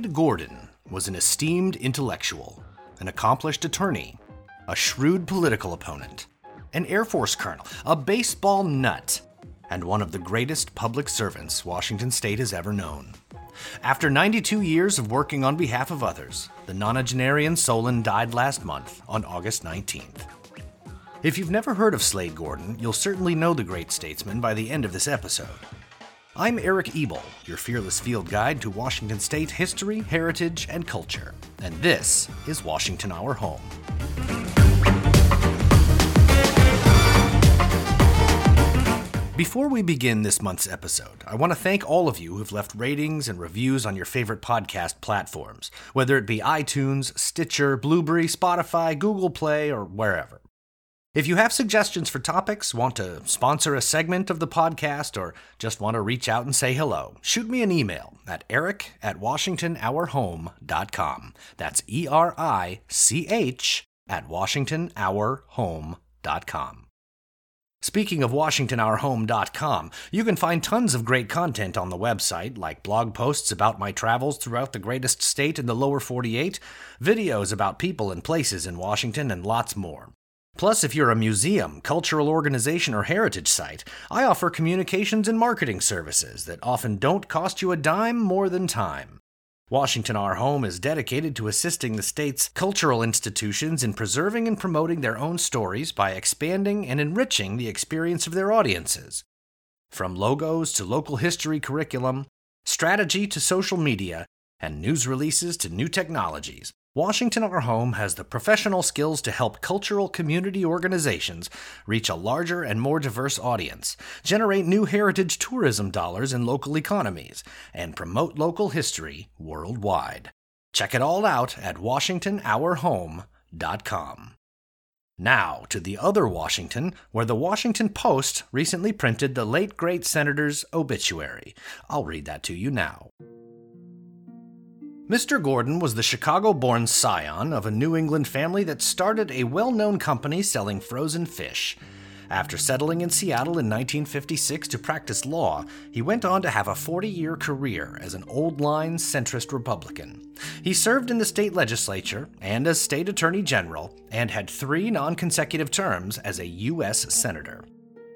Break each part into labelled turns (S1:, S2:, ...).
S1: Slade Gorton was an esteemed intellectual, an accomplished attorney, a shrewd political opponent, an Air Force colonel, a baseball nut, and one of the greatest public servants Washington state has ever known. After 92 years of working on behalf of others, the nonagenarian Solon died last month on August 19th. If you've never heard of Slade Gorton, you'll certainly know the great statesman by the end of this episode. I'm Eric Ebel, your fearless field guide to Washington State history, heritage, and culture, and this is Washington Our Home. Before we begin this month's episode, I want to thank all of you who've left ratings and reviews on your favorite podcast platforms, whether it be iTunes, Stitcher, Blubrry, Spotify, Google Play, or wherever. If you have suggestions for topics, want to sponsor a segment of the podcast, or just want to reach out and say hello, shoot me an email at eric at washingtonourhome.com. That's E R I C H at washingtonourhome.com. Speaking of WashingtonOurHome.com, you can find tons of great content on the website, like blog posts about my travels throughout the greatest state in the lower 48, videos about people and places in Washington, and lots more. Plus, if you're a museum, cultural organization, or heritage site, I offer communications and marketing services that often don't cost you a dime more than time. Washington Our Home is dedicated to assisting the state's cultural institutions in preserving and promoting their own stories by expanding and enriching the experience of their audiences. From logos to local history curriculum, strategy to social media, and news releases to new technologies, Washington Our Home has the professional skills to help cultural community organizations reach a larger and more diverse audience, generate new heritage tourism dollars in local economies, and promote local history worldwide. Check it all out at WashingtonOurHome.com. Now to the other Washington, where the Washington Post recently printed the late great senator's obituary. I'll read that to you now. Mr. Gorton was the Chicago born scion of a New England family that started a well known company selling frozen fish. After settling in Seattle in 1956 to practice law, he went on to have a 40 year career as an old line centrist Republican. He served in the state legislature and as state attorney general, and had three non consecutive terms as a U.S. Senator.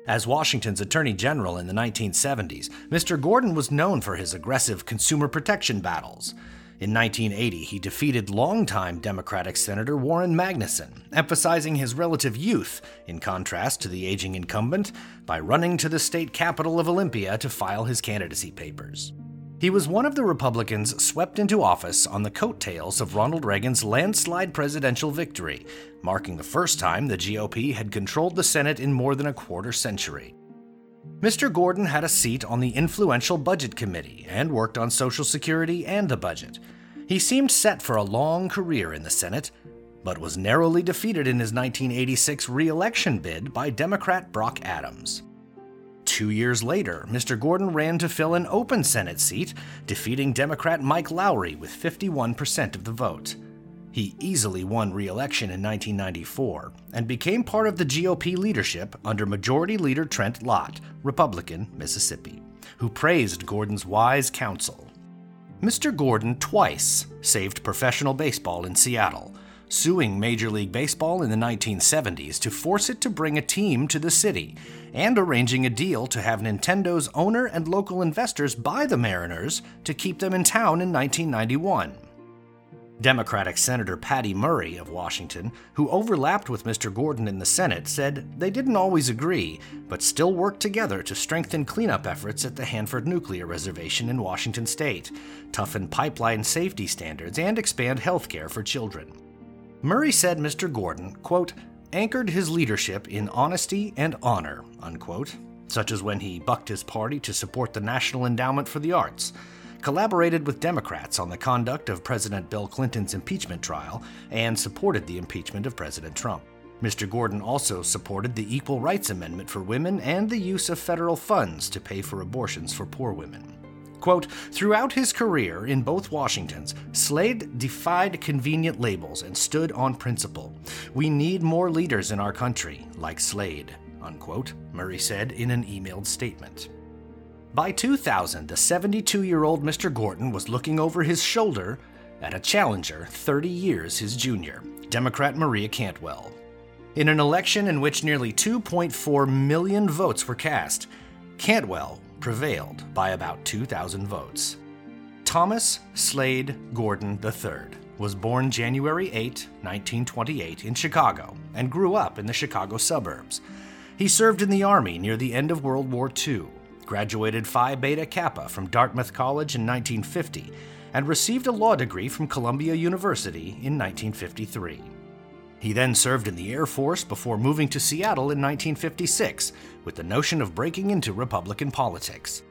S1: As Washington's Attorney General in the 1970s, Mr. Gorton was known for his aggressive consumer protection battles. In 1980, he defeated longtime Democratic Senator Warren Magnuson, emphasizing his relative youth, in contrast to the aging incumbent, by running to the state capital of Olympia to file his candidacy papers. He was one of the Republicans swept into office on the coattails of Ronald Reagan's landslide presidential victory, marking the first time the GOP had controlled the Senate in more than a quarter century. Mr. Gorton had a seat on the influential Budget Committee and worked on Social Security and the budget. He seemed set for a long career in the Senate, but was narrowly defeated in his 1986 re election bid by Democrat Brock Adams. Two years later, Mr. Gorton ran to fill an open Senate seat, defeating Democrat Mike Lowry with 51% of the vote. He easily won re election in 1994 and became part of the GOP leadership under Majority Leader Trent Lott, Republican, Mississippi, who praised Gorton's wise counsel. Mr. Gorton twice saved professional baseball in Seattle, suing Major League Baseball in the 1970s to force it to bring a team to the city, and arranging a deal to have Nintendo's owner and local investors buy the Mariners to keep them in town in 1991. Democratic Senator Patty Murray of Washington, who overlapped with Mr. Gorton in the Senate, said they didn't always agree, but still worked together to strengthen cleanup efforts at the Hanford Nuclear Reservation in Washington state, toughen pipeline safety standards, and expand health care for children. Murray said Mr. Gorton, quote, anchored his leadership in honesty and honor, unquote, such as when he bucked his party to support the National Endowment for the Arts collaborated with Democrats on the conduct of President Bill Clinton's impeachment trial, and supported the impeachment of President Trump. Mr. Gorton also supported the Equal Rights Amendment for women and the use of federal funds to pay for abortions for poor women. Quote, throughout his career in both Washingtons, Slade defied convenient labels and stood on principle. We need more leaders in our country, like Slade, unquote, Murray said in an emailed statement. By 2000, the 72 year old Mr. Gorton was looking over his shoulder at a challenger 30 years his junior, Democrat Maria Cantwell. In an election in which nearly 2.4 million votes were cast, Cantwell prevailed by about 2,000 votes. Thomas Slade Gorton III was born January 8, 1928, in Chicago and grew up in the Chicago suburbs. He served in the Army near the end of World War II, graduated Phi Beta Kappa from Dartmouth College in 1950, and received a law degree from Columbia University in 1953. He then served in the Air Force before moving to Seattle in 1956 with the notion of breaking into Republican politics.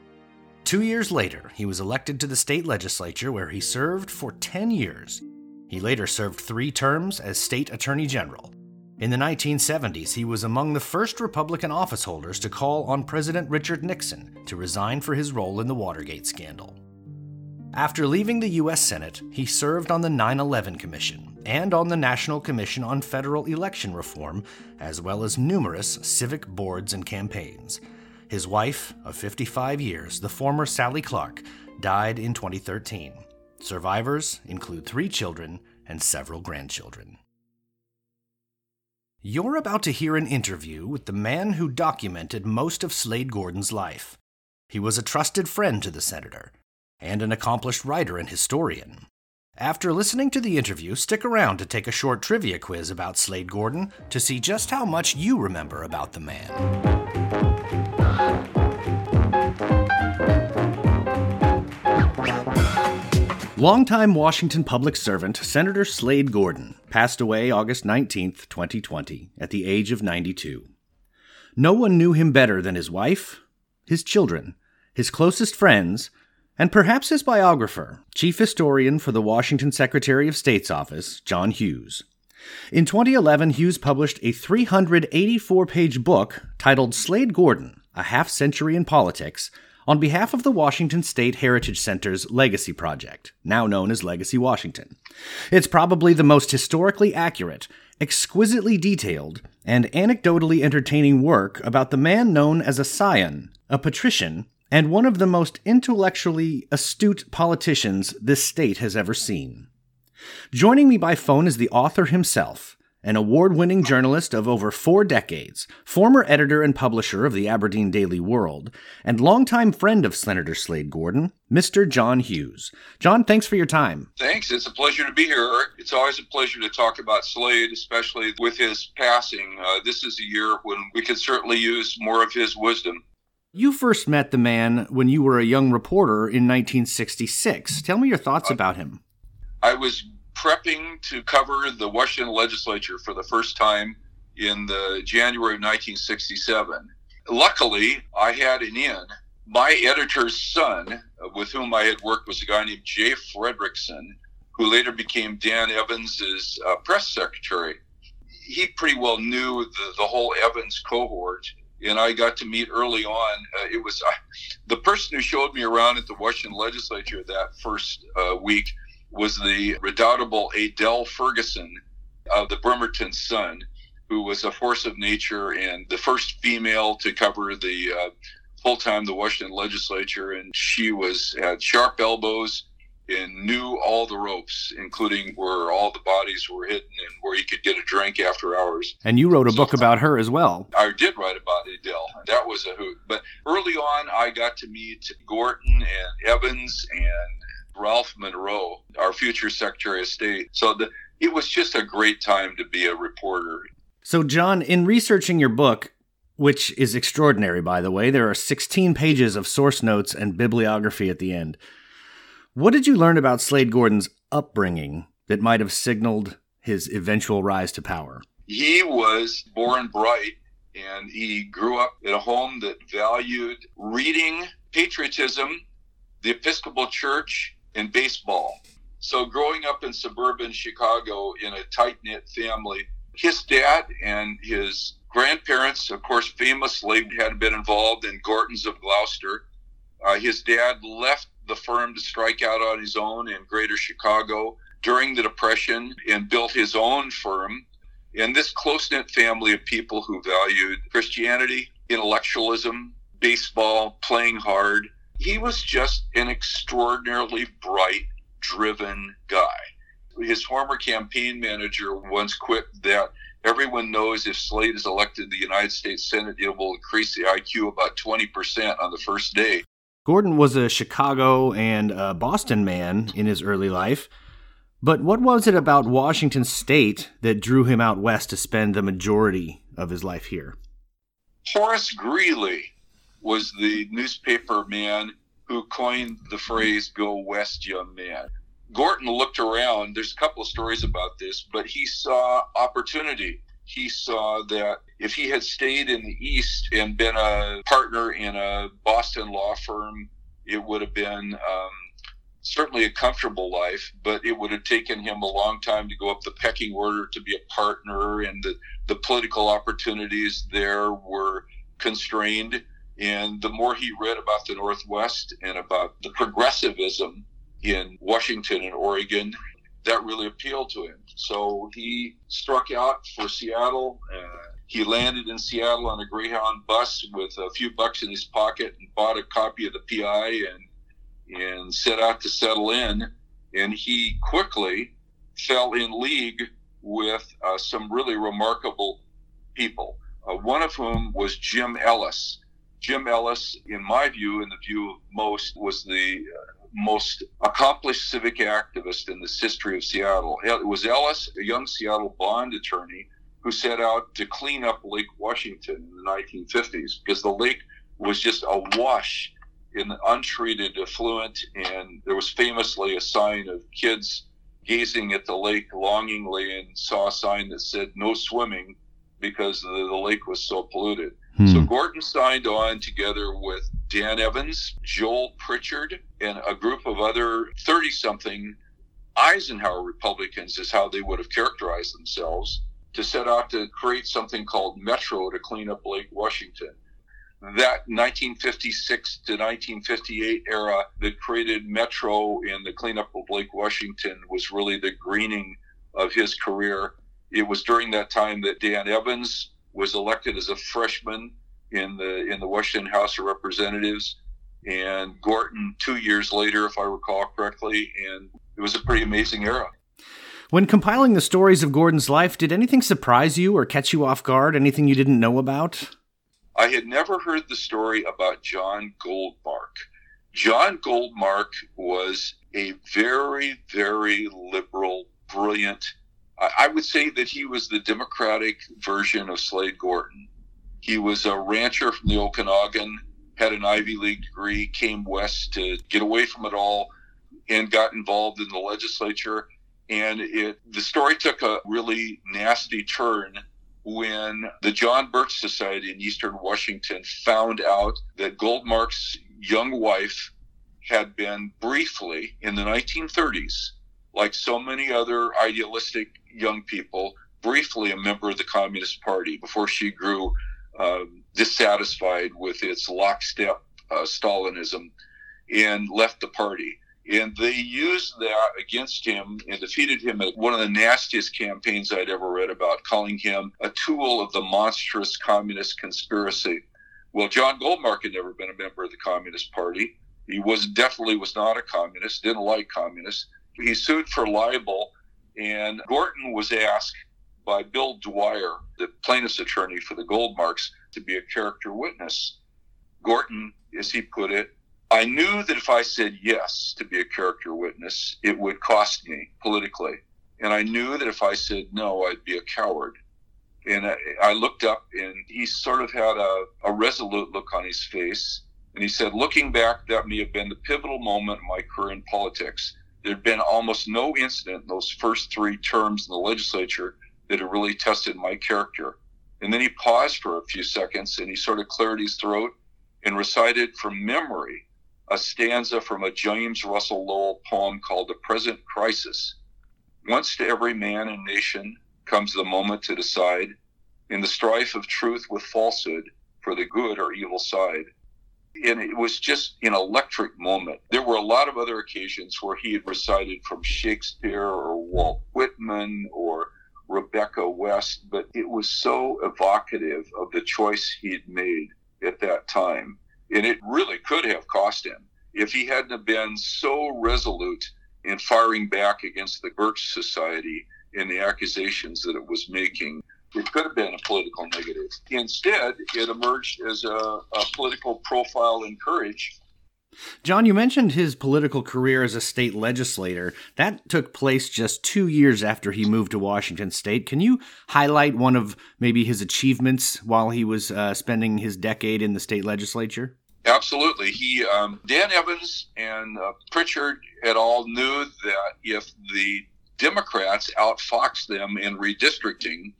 S1: Two years later, he was elected to the state legislature where he served for 10 years. He later served three terms as state attorney general. In the 1970s, he was among the first Republican officeholders to call on President Richard Nixon to resign for his role in the Watergate scandal. After leaving the U.S. Senate, he served on the 9 11 Commission and on the National Commission on Federal Election Reform, as well as numerous civic boards and campaigns. His wife, of 55 years, the former Sally Clark, died in 2013. Survivors include three children and several grandchildren. You're about to hear an interview with the man who documented most of Slade Gorton's life. He was a trusted friend to the senator and an accomplished writer and historian. After listening to the interview, stick around to take a short trivia quiz about Slade Gorton to see just how much you remember about the man. Longtime Washington public servant Senator Slade Gorton passed away August 19, 2020, at the age of 92. No one knew him better than his wife, his children, his closest friends, and perhaps his biographer, chief historian for the Washington Secretary of State's office, John Hughes. In 2011, Hughes published a 384 page book titled Slade Gorton A Half Century in Politics on behalf of the Washington State Heritage Center's Legacy Project, now known as Legacy Washington. It's probably the most historically accurate, exquisitely detailed, and anecdotally entertaining work about the man known as a scion, a patrician, and one of the most intellectually astute politicians this state has ever seen. Joining me by phone is the author himself, an award winning journalist of over four decades, former editor and publisher of the Aberdeen Daily World, and longtime friend of Senator Slade Gorton, Mr. John Hughes. John, thanks for your time.
S2: Thanks. It's a pleasure to be here, Eric. It's always a pleasure to talk about Slade, especially with his passing. Uh, this is a year when we could certainly use more of his wisdom.
S1: You first met the man when you were a young reporter in 1966. Tell me your thoughts uh, about him.
S2: I was prepping to cover the Washington legislature for the first time in the January of 1967. Luckily, I had an in. My editor's son, with whom I had worked, was a guy named Jay Fredrickson, who later became Dan Evans's uh, press secretary. He pretty well knew the, the whole Evans cohort, and I got to meet early on. Uh, it was uh, the person who showed me around at the Washington legislature that first uh, week was the redoubtable Adele Ferguson of the Bremerton Sun, who was a force of nature and the first female to cover the uh, full time the Washington legislature. And she was had sharp elbows and knew all the ropes, including where all the bodies were hidden and where you could get a drink after hours.
S1: And you wrote a so, book about her as well.
S2: I did write about Adele. That was a hoot. But early on, I got to meet Gorton and Evans and Ralph Munro, our future Secretary of State. So the, it was just a great time to be a reporter.
S1: So, John, in researching your book, which is extraordinary, by the way, there are 16 pages of source notes and bibliography at the end. What did you learn about Slade Gorton's upbringing that might have signaled his eventual rise to power?
S2: He was born bright and he grew up in a home that valued reading, patriotism, the Episcopal Church, and baseball. So, growing up in suburban Chicago in a tight knit family, his dad and his grandparents, of course, famously had been involved in Gorton's of Gloucester. Uh, his dad left the firm to strike out on his own in greater Chicago during the Depression and built his own firm. And this close knit family of people who valued Christianity, intellectualism, baseball, playing hard. He was just an extraordinarily bright, driven guy. His former campaign manager once quipped that everyone knows if Slade is elected to the United States Senate, it will increase the IQ about 20% on the first day.
S1: Gorton was a Chicago and a Boston man in his early life. But what was it about Washington state that drew him out west to spend the majority of his life here?
S2: Horace Greeley was the newspaper man who coined the phrase "Go West, young man." Gorton looked around. There's a couple of stories about this, but he saw opportunity. He saw that if he had stayed in the East and been a partner in a Boston law firm, it would have been um, certainly a comfortable life, but it would have taken him a long time to go up the pecking order to be a partner, and the, the political opportunities there were constrained. And the more he read about the Northwest and about the progressivism in Washington and Oregon, that really appealed to him. So he struck out for Seattle. Uh, he landed in Seattle on a Greyhound bus with a few bucks in his pocket and bought a copy of the PI and and set out to settle in. And he quickly fell in league with uh, some really remarkable people, uh, one of whom was Jim Ellis. Jim Ellis, in my view, in the view of most, was the uh, most accomplished civic activist in this history of Seattle. It was Ellis, a young Seattle bond attorney, who set out to clean up Lake Washington in the 1950s because the lake was just awash in untreated effluent, and there was famously a sign of kids gazing at the lake longingly and saw a sign that said no swimming because the, the lake was so polluted. Hmm. So Gorton signed on together with Dan Evans, Joel Pritchard, and a group of other 30 something Eisenhower Republicans, is how they would have characterized themselves, to set out to create something called Metro to clean up Lake Washington that 1956 to 1958 era that created Metro and the cleanup of Lake Washington was really the greening of his career. It was during that time that Dan Evans was elected as a freshman in the in the Washington House of Representatives, and Gorton two years later, if I recall correctly, and it was a pretty amazing era.
S1: When compiling the stories of Gorton's life, did anything surprise you or catch you off guard? Anything you didn't know about?
S2: I had never heard the story about John Goldmark. John Goldmark was a very, very liberal, brilliant. I would say that he was the Democratic version of Slade Gorton. He was a rancher from the Okanogan, had an Ivy League degree, came west to get away from it all, and got involved in the legislature. And it the story took a really nasty turn when the John Birch Society in Eastern Washington found out that Goldmark's young wife had been briefly in the 1930s, like so many other idealistic young people, briefly a member of the Communist Party before she grew um, dissatisfied with its lockstep uh, Stalinism and left the party. And they used that against him and defeated him at one of the nastiest campaigns I'd ever read about, calling him a tool of the monstrous communist conspiracy. Well, John Goldmark had never been a member of the Communist Party. He was definitely was not a communist, didn't like communists. He sued for libel, and Gorton was asked by Bill Dwyer, the plaintiff's attorney for the Goldmarks, to be a character witness. Gorton, as he put it, I knew that if I said yes to be a character witness, it would cost me politically. And I knew that if I said no, I'd be a coward. And I, I looked up and he sort of had a, a resolute look on his face. And he said, looking back, that may have been the pivotal moment in my career in politics. There'd been almost no incident in those first three terms in the legislature that had really tested my character. And then he paused for a few seconds and he sort of cleared his throat and recited from memory a stanza from a James Russell Lowell poem called The Present Crisis. Once to every man and nation comes the moment to decide in the strife of truth with falsehood for the good or evil side. And it was just an electric moment. There were a lot of other occasions where he had recited from Shakespeare or Walt Whitman or Rebecca West, but it was so evocative of the choice he had made at that time And it really could have cost him if he hadn't been so resolute in firing back against the Birch Society and the accusations that it was making. It could have been a political negative. Instead, it emerged as a, a political profile and courage
S1: John, you mentioned his political career as a state legislator. That took place just two years after he moved to Washington state. Can you highlight one of maybe his achievements while he was uh, spending his decade in the state legislature?
S2: Absolutely. He, um, Dan Evans and uh, Pritchard et al. knew that if the Democrats outfoxed them in redistricting,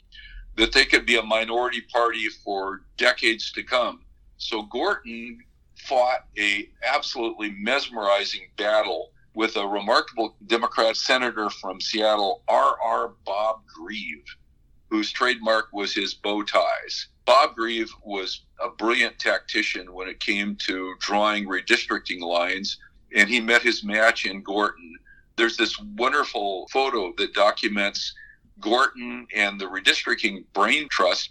S2: that they could be a minority party for decades to come. So Gorton fought a absolutely mesmerizing battle with a remarkable Democrat senator from Seattle, R.R. Bob Greive, whose trademark was his bow ties. Bob Greive was a brilliant tactician when it came to drawing redistricting lines, and he met his match in Gorton. There's this wonderful photo that documents Gorton and the redistricting brain trust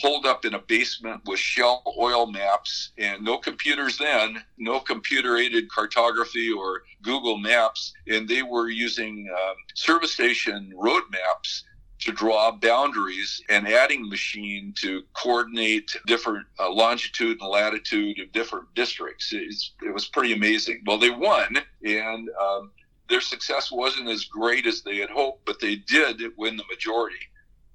S2: holed up in a basement with shell oil maps and no computers then, no computer aided cartography or Google Maps. And they were using um, service station road maps to draw boundaries and adding machine to coordinate different uh, longitude and latitude of different districts. It's, it was pretty amazing. Well, they won, and um, their success wasn't as great as they had hoped, but they did win the majority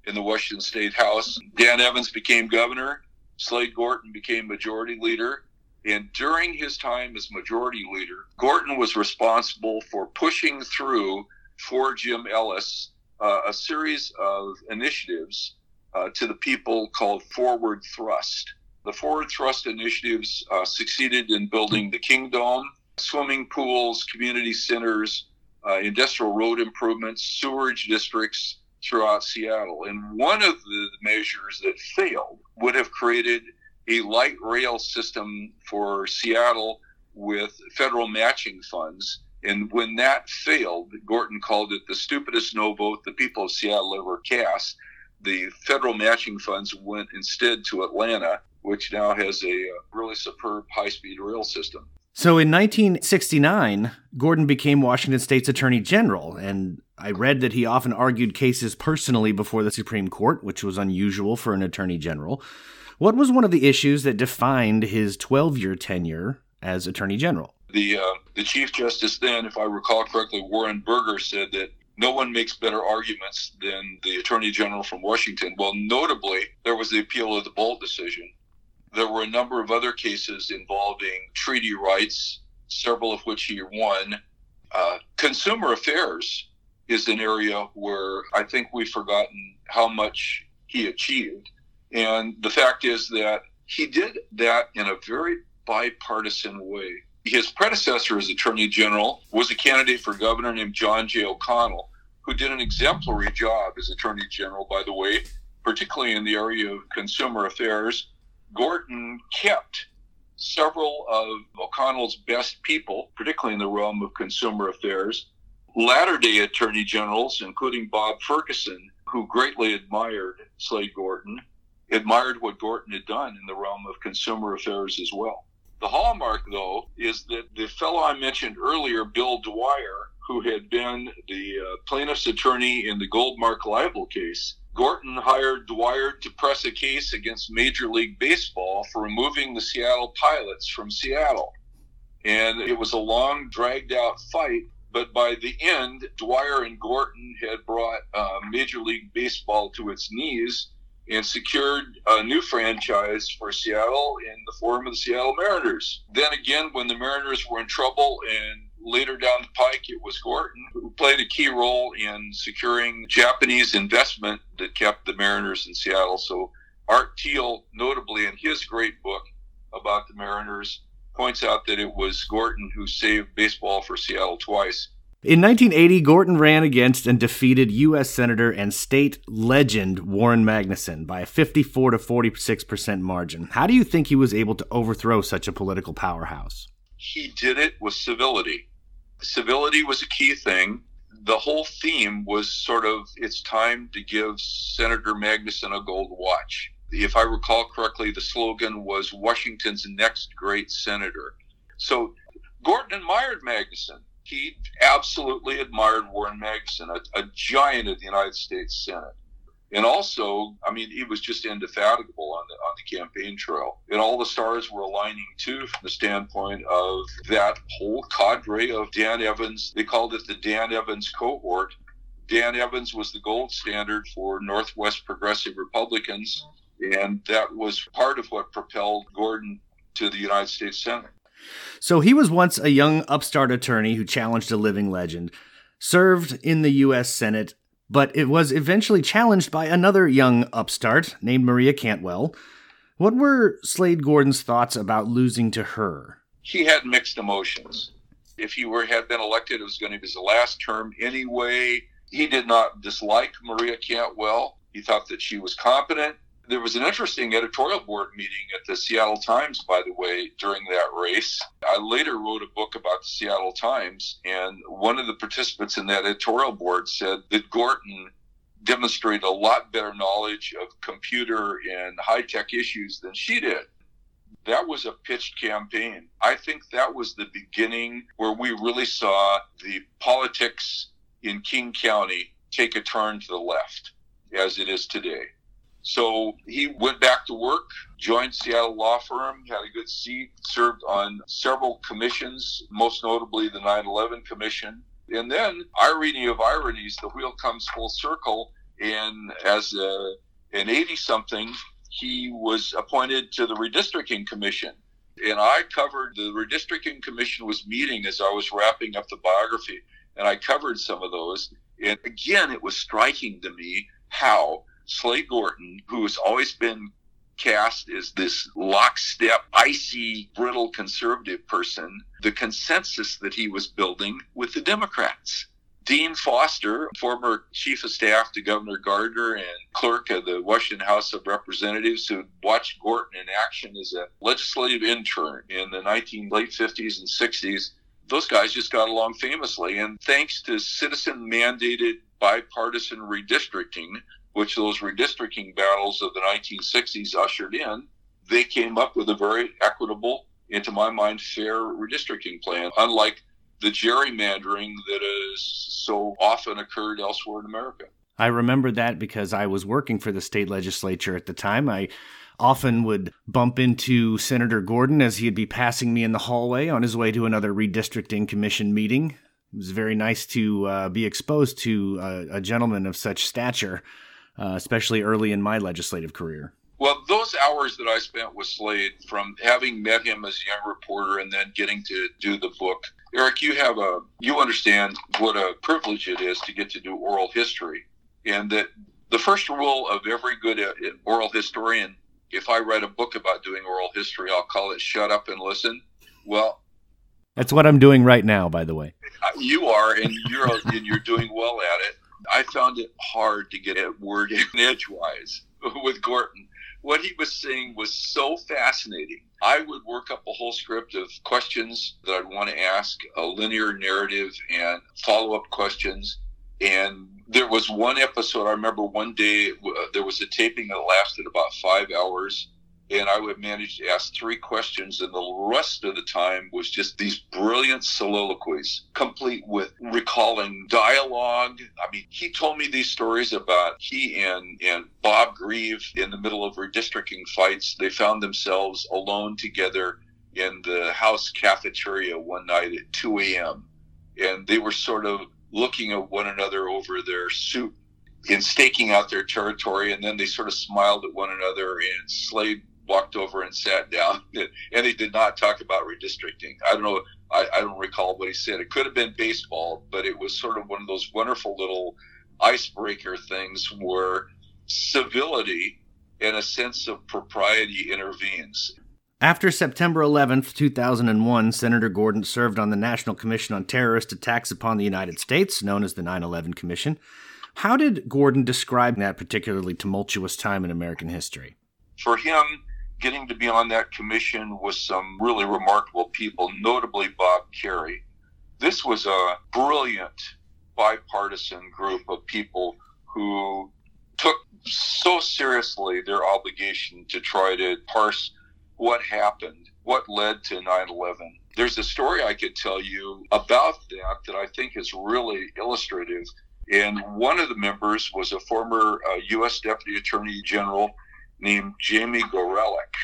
S2: in the Washington State House. Dan Evans became governor. Slade Gorton became majority leader. And during his time as majority leader, Gorton was responsible for pushing through for Jim Ellis uh, a series of initiatives uh, to the people called Forward Thrust. The Forward Thrust initiatives uh, succeeded in building the Kingdome, swimming pools, community centers, uh, industrial road improvements, sewerage districts, throughout Seattle. And one of the measures that failed would have created a light rail system for Seattle with federal matching funds. And when that failed, Gorton called it the stupidest no vote the people of Seattle ever cast. The federal matching funds went instead to Atlanta, which now has a really superb high speed rail system.
S1: So in 1969, Gorton became Washington state's attorney general, and I read that he often argued cases personally before the Supreme Court, which was unusual for an attorney general. What was one of the issues that defined his 12 year tenure as attorney general?
S2: The, uh, the Chief Justice then, if I recall correctly, Warren Burger, said that no one makes better arguments than the Attorney General from Washington. Well, notably, there was the appeal of the Boldt decision. There were a number of other cases involving treaty rights, several of which he won. Uh, consumer affairs is an area where I think we've forgotten how much he achieved. And the fact is that he did that in a very bipartisan way. His predecessor as Attorney General was a candidate for governor named John J. O'Connell, who did an exemplary job as Attorney General, by the way, particularly in the area of consumer affairs. Gorton kept several of O'Connell's best people, particularly in the realm of consumer affairs, latter day attorney generals, including Bob Ferguson, who greatly admired Slade Gorton, admired what Gorton had done in the realm of consumer affairs as well. The hallmark, though, is that the fellow I mentioned earlier, Bill Dwyer, who had been the uh, plaintiff's attorney in the Goldmark libel case, Gorton hired Dwyer to press a case against Major League Baseball for removing the Seattle Pilots from Seattle. And it was a long, dragged out fight but by the end, Dwyer and Gorton had brought uh, Major League Baseball to its knees and secured a new franchise for Seattle in the form of the Seattle Mariners. Then again, when the Mariners were in trouble and later down the pike, it was Gorton who played a key role in securing Japanese investment that kept the Mariners in Seattle. So Art Thiel, notably in his great book about the Mariners, points out that it was Gorton who saved baseball for Seattle twice.
S1: In 1980, Gorton ran against and defeated U.S. Senator and state legend Warren Magnuson by a 54 to 46 percent margin. How do you think he was able to overthrow such a political powerhouse?
S2: He did it with civility. Civility was a key thing. The whole theme was sort of it's time to give Senator Magnuson a gold watch. If I recall correctly, the slogan was Washington's next great senator. So Gorton admired Magnuson. He absolutely admired Warren Magnuson, a, a giant of the United States Senate and also, I mean, he was just indefatigable on the on the campaign trail, and all the stars were aligning too from the standpoint of that whole cadre of Dan Evans. They called it the Dan Evans cohort. Dan Evans was the gold standard for Northwest progressive Republicans, and that was part of what propelled Gorton to the United States Senate.
S1: So he was once a young upstart attorney who challenged a living legend, served in the U.S. Senate, but it was eventually challenged by another young upstart named Maria Cantwell. What were Slade Gorton's thoughts about losing to her?
S2: He had mixed emotions. If he were had been elected, it was going to be his last term anyway. He did not dislike Maria Cantwell. He thought that she was competent there was an interesting editorial board meeting at the Seattle Times, by the way, during that race. I later wrote a book about the Seattle Times, and one of the participants in that editorial board said that Gorton demonstrated a lot better knowledge of computer and high tech issues than she did. That was a pitched campaign. I think that was the beginning where we really saw the politics in King County take a turn to the left, as it is today. So he went back to work, joined Seattle Law Firm, had a good seat, served on several commissions, most notably the 9 11 Commission. And then, irony of ironies, the wheel comes full circle. And as a, an 80 something, he was appointed to the Redistricting Commission. And I covered the Redistricting Commission was meeting as I was wrapping up the biography, and I covered some of those. And again, it was striking to me how Slade Gorton, who has always been cast as this lockstep, icy, brittle conservative person, the consensus that he was building with the Democrats. Dean Foster, former chief of staff to Governor Gardner and clerk of the Washington House of Representatives, who watched Gorton in action as a legislative intern in the 19 late 50s and 60s. Those guys just got along famously, and thanks to citizen mandated bipartisan redistricting, which those redistricting battles of the 1960s ushered in, they came up with a very equitable, and to my mind, fair redistricting plan, unlike the gerrymandering that has so often occurred elsewhere in America.
S1: I remember that because I was working for the state legislature at the time. I often would bump into Senator Gorton as he'd be passing me in the hallway on his way to another redistricting commission meeting. It was very nice to uh, be exposed to a, a gentleman of such stature uh, especially early in my legislative career?
S2: Well, those hours that I spent with Slade, from having met him as a young reporter and then getting to do the book, Eric, you have a you understand what a privilege it is to get to do oral history, and that the first rule of every good uh, oral historian, if I write a book about doing oral history, I'll call it "Shut Up and Listen." Well,
S1: that's what I'm doing right now, by the way.
S2: Uh, you are, and you're and you're doing well at it. I found it hard to get a word in edgewise with Gorton. What he was saying was so fascinating. I would work up a whole script of questions that I'd want to ask, a linear narrative, and follow up questions. And there was one episode, I remember one day, uh, there was a taping that lasted about five hours and I would manage to ask three questions, and the rest of the time was just these brilliant soliloquies, complete with recalling dialogue. I mean, he told me these stories about he and, and Bob Greive in the middle of redistricting fights. They found themselves alone together in the house cafeteria one night at 2 a.m. And they were sort of looking at one another over their soup in staking out their territory, and then they sort of smiled at one another. And Slade walked over and sat down, and he did not talk about redistricting. I don't know. I, I don't recall what he said. It could have been baseball, but it was sort of one of those wonderful little icebreaker things where civility and a sense of propriety intervenes.
S1: After September 11th, 2001, Senator Gorton served on the National Commission on Terrorist Attacks upon the United States, known as the 9 11 Commission. How did Gorton describe that particularly tumultuous time in American history?
S2: For him, getting to be on that commission with some really remarkable people, notably Bob Kerrey. This was a brilliant bipartisan group of people who took so seriously their obligation to try to parse what happened, what led to 9 11. There's a story I could tell you about that that I think is really illustrative. And one of the members was a former uh, U.S. Deputy Attorney General named Jamie Gorelick.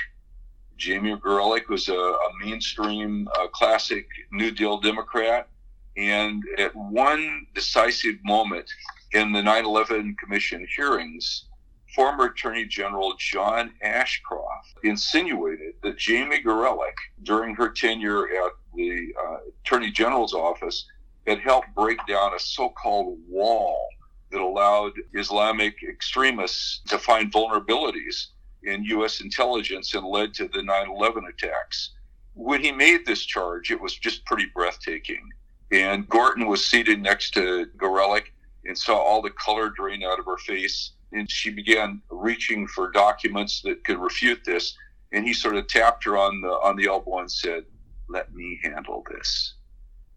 S2: Jamie Gorelick was a, a mainstream, uh, classic New Deal Democrat. And at one decisive moment in the 9 11 Commission hearings, former Attorney General John Ashcroft insinuated that Jamie Gorelick, during her tenure at the uh, Attorney General's office, had helped break down a so called wall that allowed Islamic extremists to find vulnerabilities in U.S. intelligence and led to the 9 11 attacks. When he made this charge, it was just pretty breathtaking. And Gorton was seated next to Gorelick and saw all the color drain out of her face. And she began reaching for documents that could refute this. And he sort of tapped her on the on the elbow and said, "Let me handle this."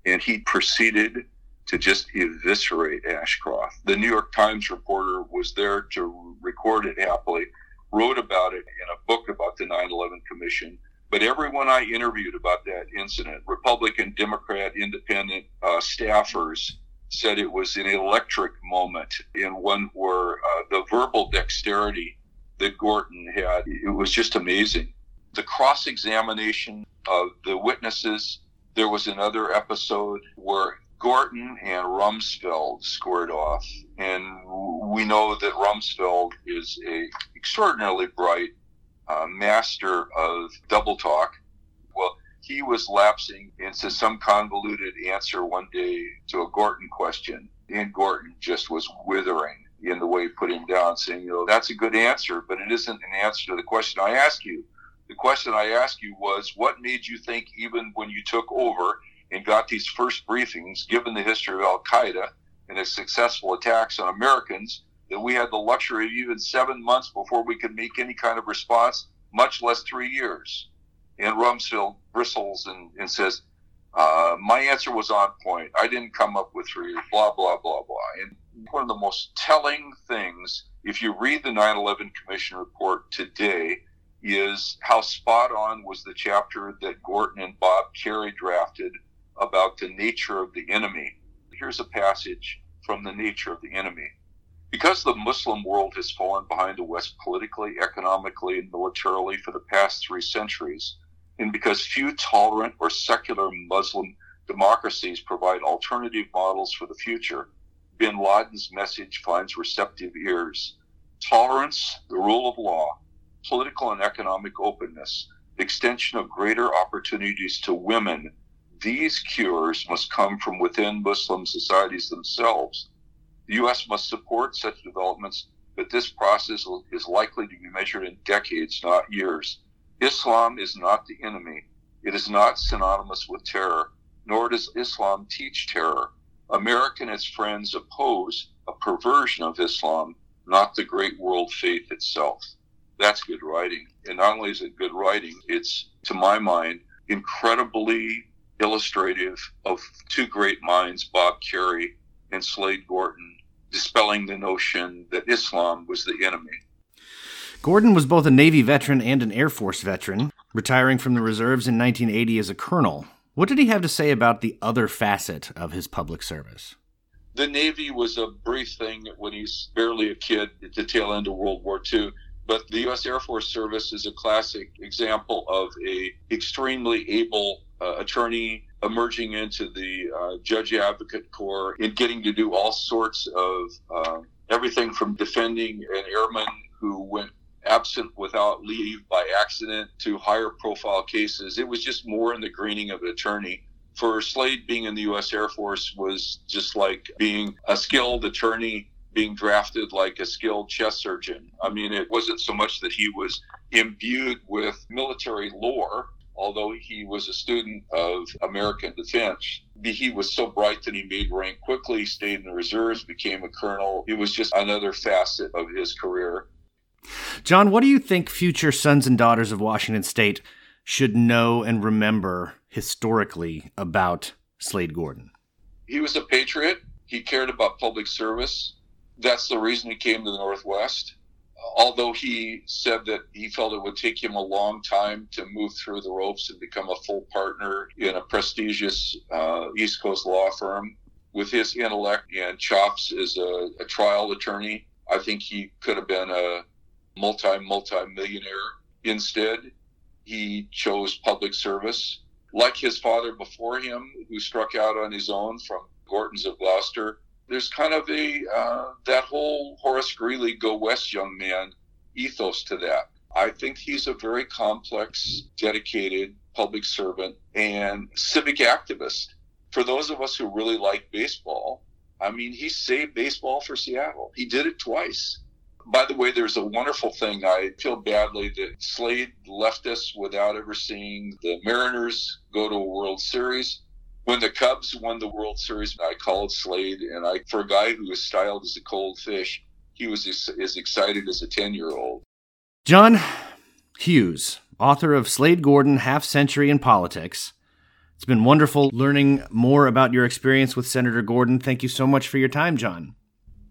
S2: And he proceeded to just eviscerate Ashcroft. The New York Times reporter was there to record it happily, wrote about it in a book about the 9 11 Commission. But everyone I interviewed about that incident, Republican, Democrat, Independent uh, staffers, said it was an electric moment in one where uh, the verbal dexterity that Gorton had, it was just amazing. The cross examination of the witnesses, there was another episode where Gorton and Rumsfeld squared off, and we know that Rumsfeld is a extraordinarily bright uh, master of double talk. Well, he was lapsing into some convoluted answer one day to a Gorton question, and Gorton just was withering in the way he put him down, saying, "You know, that's a good answer, but it isn't an answer to the question I asked you." The question I asked you was, "What made you think, even when you took over?" And got these first briefings, given the history of Al Qaeda and its successful attacks on Americans, that we had the luxury of even seven months before we could make any kind of response, much less three years. And Rumsfeld bristles and, and says, uh, My answer was on point. I didn't come up with three, blah, blah, blah, blah. And one of the most telling things, if you read the 9 11 Commission report today, is how spot on was the chapter that Gorton and Bob Kerrey drafted about the nature of the enemy. Here's a passage from the nature of the enemy. Because the Muslim world has fallen behind the West politically, economically, and militarily for the past three centuries, and because few tolerant or secular Muslim democracies provide alternative models for the future, bin Laden's message finds receptive ears. Tolerance, the rule of law, political and economic openness, extension of greater opportunities to women these cures must come from within Muslim societies themselves. The U.S. must support such developments, but this process is likely to be measured in decades, not years. Islam is not the enemy. It is not synonymous with terror, nor does Islam teach terror. America and its friends oppose a perversion of Islam, not the great world faith itself. That's good writing. And not only is it good writing, it's, to my mind, incredibly illustrative of two great minds, Bob Kerrey and Slade Gorton, dispelling the notion that Islam was the enemy.
S1: Gorton was both a Navy veteran and an Air Force veteran, retiring from the reserves in 1980 as a colonel. What did he have to say about the other facet of his public service?
S2: The Navy was a brief thing when he's barely a kid at the tail end of World War II. But the U.S. Air Force Service is a classic example of a extremely able uh, attorney emerging into the uh, judge advocate corps and getting to do all sorts of uh, everything from defending an airman who went absent without leave by accident to higher profile cases. It was just more in the greening of an attorney. For Slade, being in the U.S. Air Force was just like being a skilled attorney being drafted like a skilled chest surgeon. I mean, it wasn't so much that he was imbued with military lore, although he was a student of American defense. He was so bright that he made rank quickly, stayed in the reserves, became a colonel. It was just another facet of his career.
S1: John, what do you think future sons and daughters of Washington State should know and remember historically about Slade Gorton?
S2: He was a patriot. He cared about public service. That's the reason he came to the Northwest. Although he said that he felt it would take him a long time to move through the ropes and become a full partner in a prestigious uh, East Coast law firm, with his intellect and chops as a, a trial attorney, I think he could have been a multi multi millionaire. Instead, he chose public service. Like his father before him, who struck out on his own from Gorton's of Gloucester, there's kind of a uh, that whole Horace Greeley go west young man ethos to that. I think he's a very complex, dedicated public servant and civic activist for those of us who really like baseball, I mean, he saved baseball for Seattle. He did it twice. By the way, there's a wonderful thing. I feel badly that Slade left us without ever seeing the Mariners go to a World Series. When the Cubs won the World Series, I called Slade, and I, for a guy who was styled as a cold fish, he was as, as excited as a 10 year old.
S1: John Hughes, author of Slade Gorton: Half Century in Politics, it's been wonderful learning more about your experience with Senator Gorton. Thank you so much for your time, John.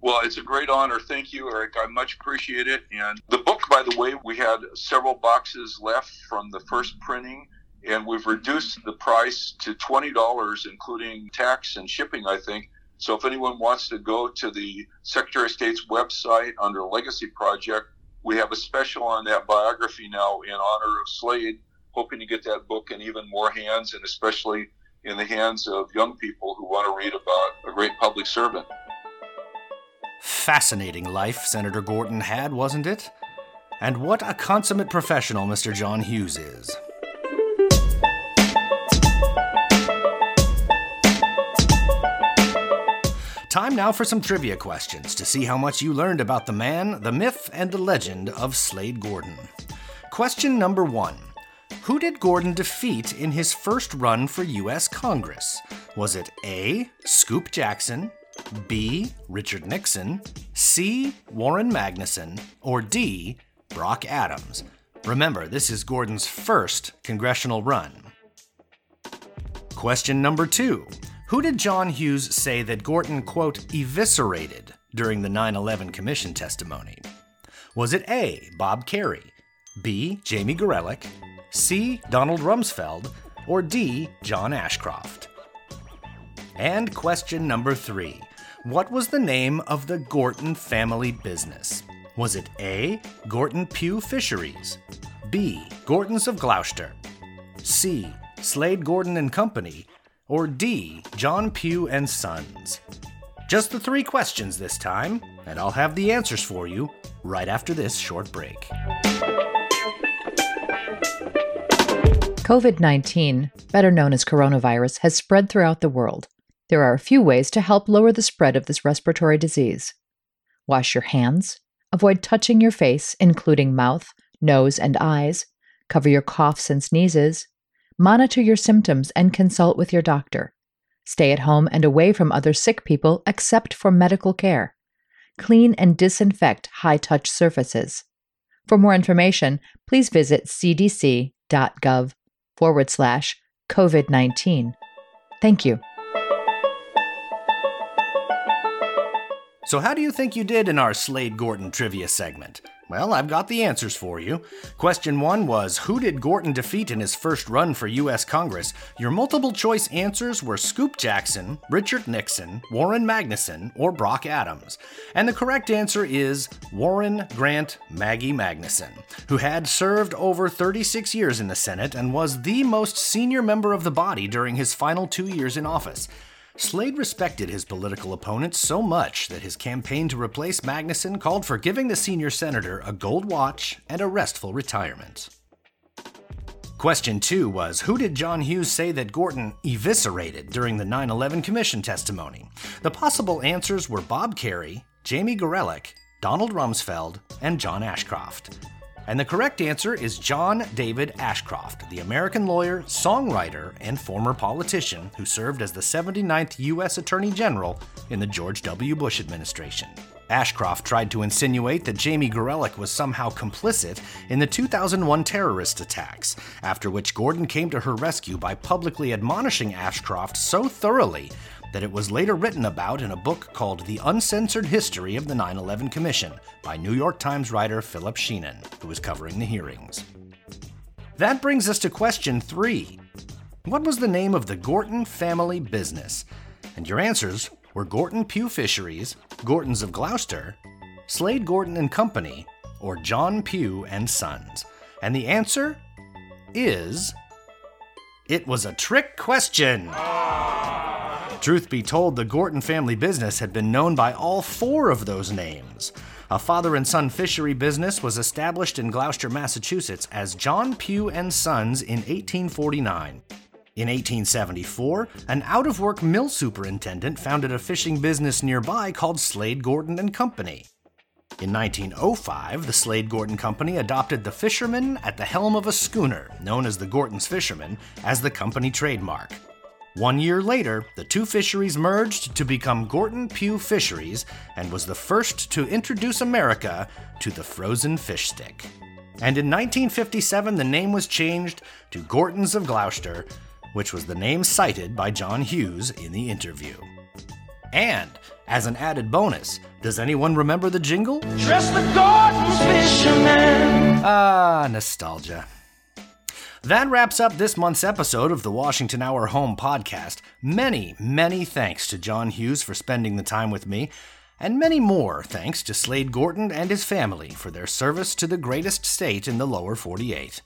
S2: Well, it's a great honor. Thank you, Eric. I much appreciate it. And the book, by the way, we had several boxes left from the first printing, and we've reduced the price to $20, including tax and shipping, I think. So if anyone wants to go to the Secretary of State's website under Legacy Project, we have a special on that biography now in honor of Slade hoping to get that book in even more hands, and especially in the hands of young people who want to read about a great public servant.
S1: Fascinating life Senator Gorton had, wasn't it? And what a consummate professional Mr. John Hughes is. Time now for some trivia questions to see how much you learned about the man, the myth, and the legend of Slade Gorton. Question number one who did Gorton defeat in his first run for U.S. Congress? Was it A. Scoop Jackson, B. Richard Nixon, C. Warren Magnuson, or D. Brock Adams? Remember, this is Gorton's first congressional run. Question number two Who did John Hughes say that Gorton, quote, eviscerated during the 9 11 Commission testimony? Was it A. Bob Kerrey, B. Jamie Gorelick, C. Donald Rumsfeld, or D. John Ashcroft? And question number three What was the name of the Gorton family business? Was it A. Gorton Pugh Fisheries, B. Gortons of Gloucester, C. Slade Gorton and Company, or D. John Pugh and Sons? Just the three questions this time, and I'll have the answers for you right after this short break.
S3: COVID 19, better known as coronavirus, has spread throughout the world. There are a few ways to help lower the spread of this respiratory disease. Wash your hands, avoid touching your face, including mouth, nose, and eyes, cover your coughs and sneezes, monitor your symptoms, and consult with your doctor. Stay at home and away from other sick people except for medical care. Clean and disinfect high touch surfaces. For more information, please visit cdc.gov forward slash COVID 19. Thank you.
S1: So, how do you think you did in our Slade Gorton trivia segment? Well, I've got the answers for you. Question one was Who did Gorton defeat in his first run for U.S. Congress? Your multiple choice answers were Scoop Jackson, Richard Nixon, Warren Magnuson, or Brock Adams. And the correct answer is Warren Grant Maggie Magnuson, who had served over 36 years in the Senate and was the most senior member of the body during his final two years in office. Slade respected his political opponents so much that his campaign to replace Magnuson called for giving the senior senator a gold watch and a restful retirement. Question two was Who did John Hughes say that Gorton eviscerated during the 9 11 Commission testimony? The possible answers were Bob Kerrey, Jamie Gorelick, Donald Rumsfeld, and John Ashcroft. And the correct answer is John David Ashcroft, the American lawyer, songwriter, and former politician who served as the 79th U.S. Attorney General in the George W. Bush administration. Ashcroft tried to insinuate that Jamie Gorelick was somehow complicit in the 2001 terrorist attacks, after which Gorton came to her rescue by publicly admonishing Ashcroft so thoroughly that it was later written about in a book called The Uncensored History of the 9 11 Commission by New York Times writer Philip Shenon, who was covering the hearings. That brings us to question three What was the name of the Gorton family business? And your answers were Gorton Pugh Fisheries, Gortons of Gloucester, Slade Gorton and Company, or John Pugh and Sons. And the answer is it was a trick question. Ah. Truth be told, the Gorton family business had been known by all four of those names. A father and son fishery business was established in Gloucester, Massachusetts as John Pugh and Sons in 1849. In 1874, an out of work mill superintendent founded a fishing business nearby called Slade Gorton and Company. In 1905, the Slade Gorton Company adopted the fisherman at the helm of a schooner, known as the Gorton's Fisherman, as the company trademark. One year later, the two fisheries merged to become Gorton Pugh Fisheries and was the first to introduce America to the frozen fish stick. And in 1957, the name was changed to Gortons of Gloucester, which was the name cited by John Hughes in the interview. And as an added bonus, does anyone remember the jingle? Trust the Gortons fisherman. Ah, nostalgia. That wraps up this month's episode of the Washington Our Home podcast. Many, many thanks to John Hughes for spending the time with me, and many more thanks to Slade Gorton and his family for their service to the greatest state in the lower 48.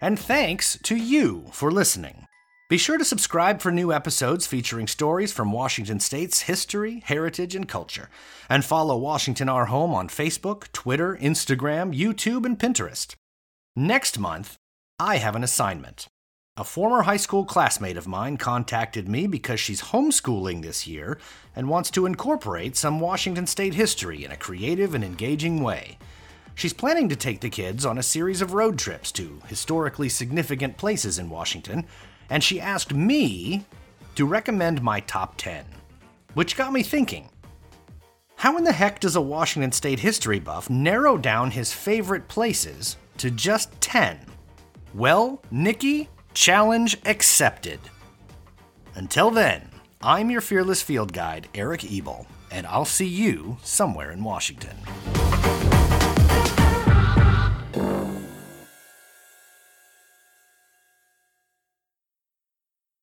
S1: And thanks to you for listening. Be sure to subscribe for new episodes featuring stories from Washington State's history, heritage, and culture. And follow Washington Our Home on Facebook, Twitter, Instagram, YouTube, and Pinterest. Next month, I have an assignment. A former high school classmate of mine contacted me because she's homeschooling this year and wants to incorporate some Washington State history in a creative and engaging way. She's planning to take the kids on a series of road trips to historically significant places in Washington and she asked me to recommend my top 10, which got me thinking. How in the heck does a Washington State history buff narrow down his favorite places to just 10? Well, Nikki, challenge accepted. Until then, I'm your fearless field guide, Eric Ebel, and I'll see you somewhere in Washington.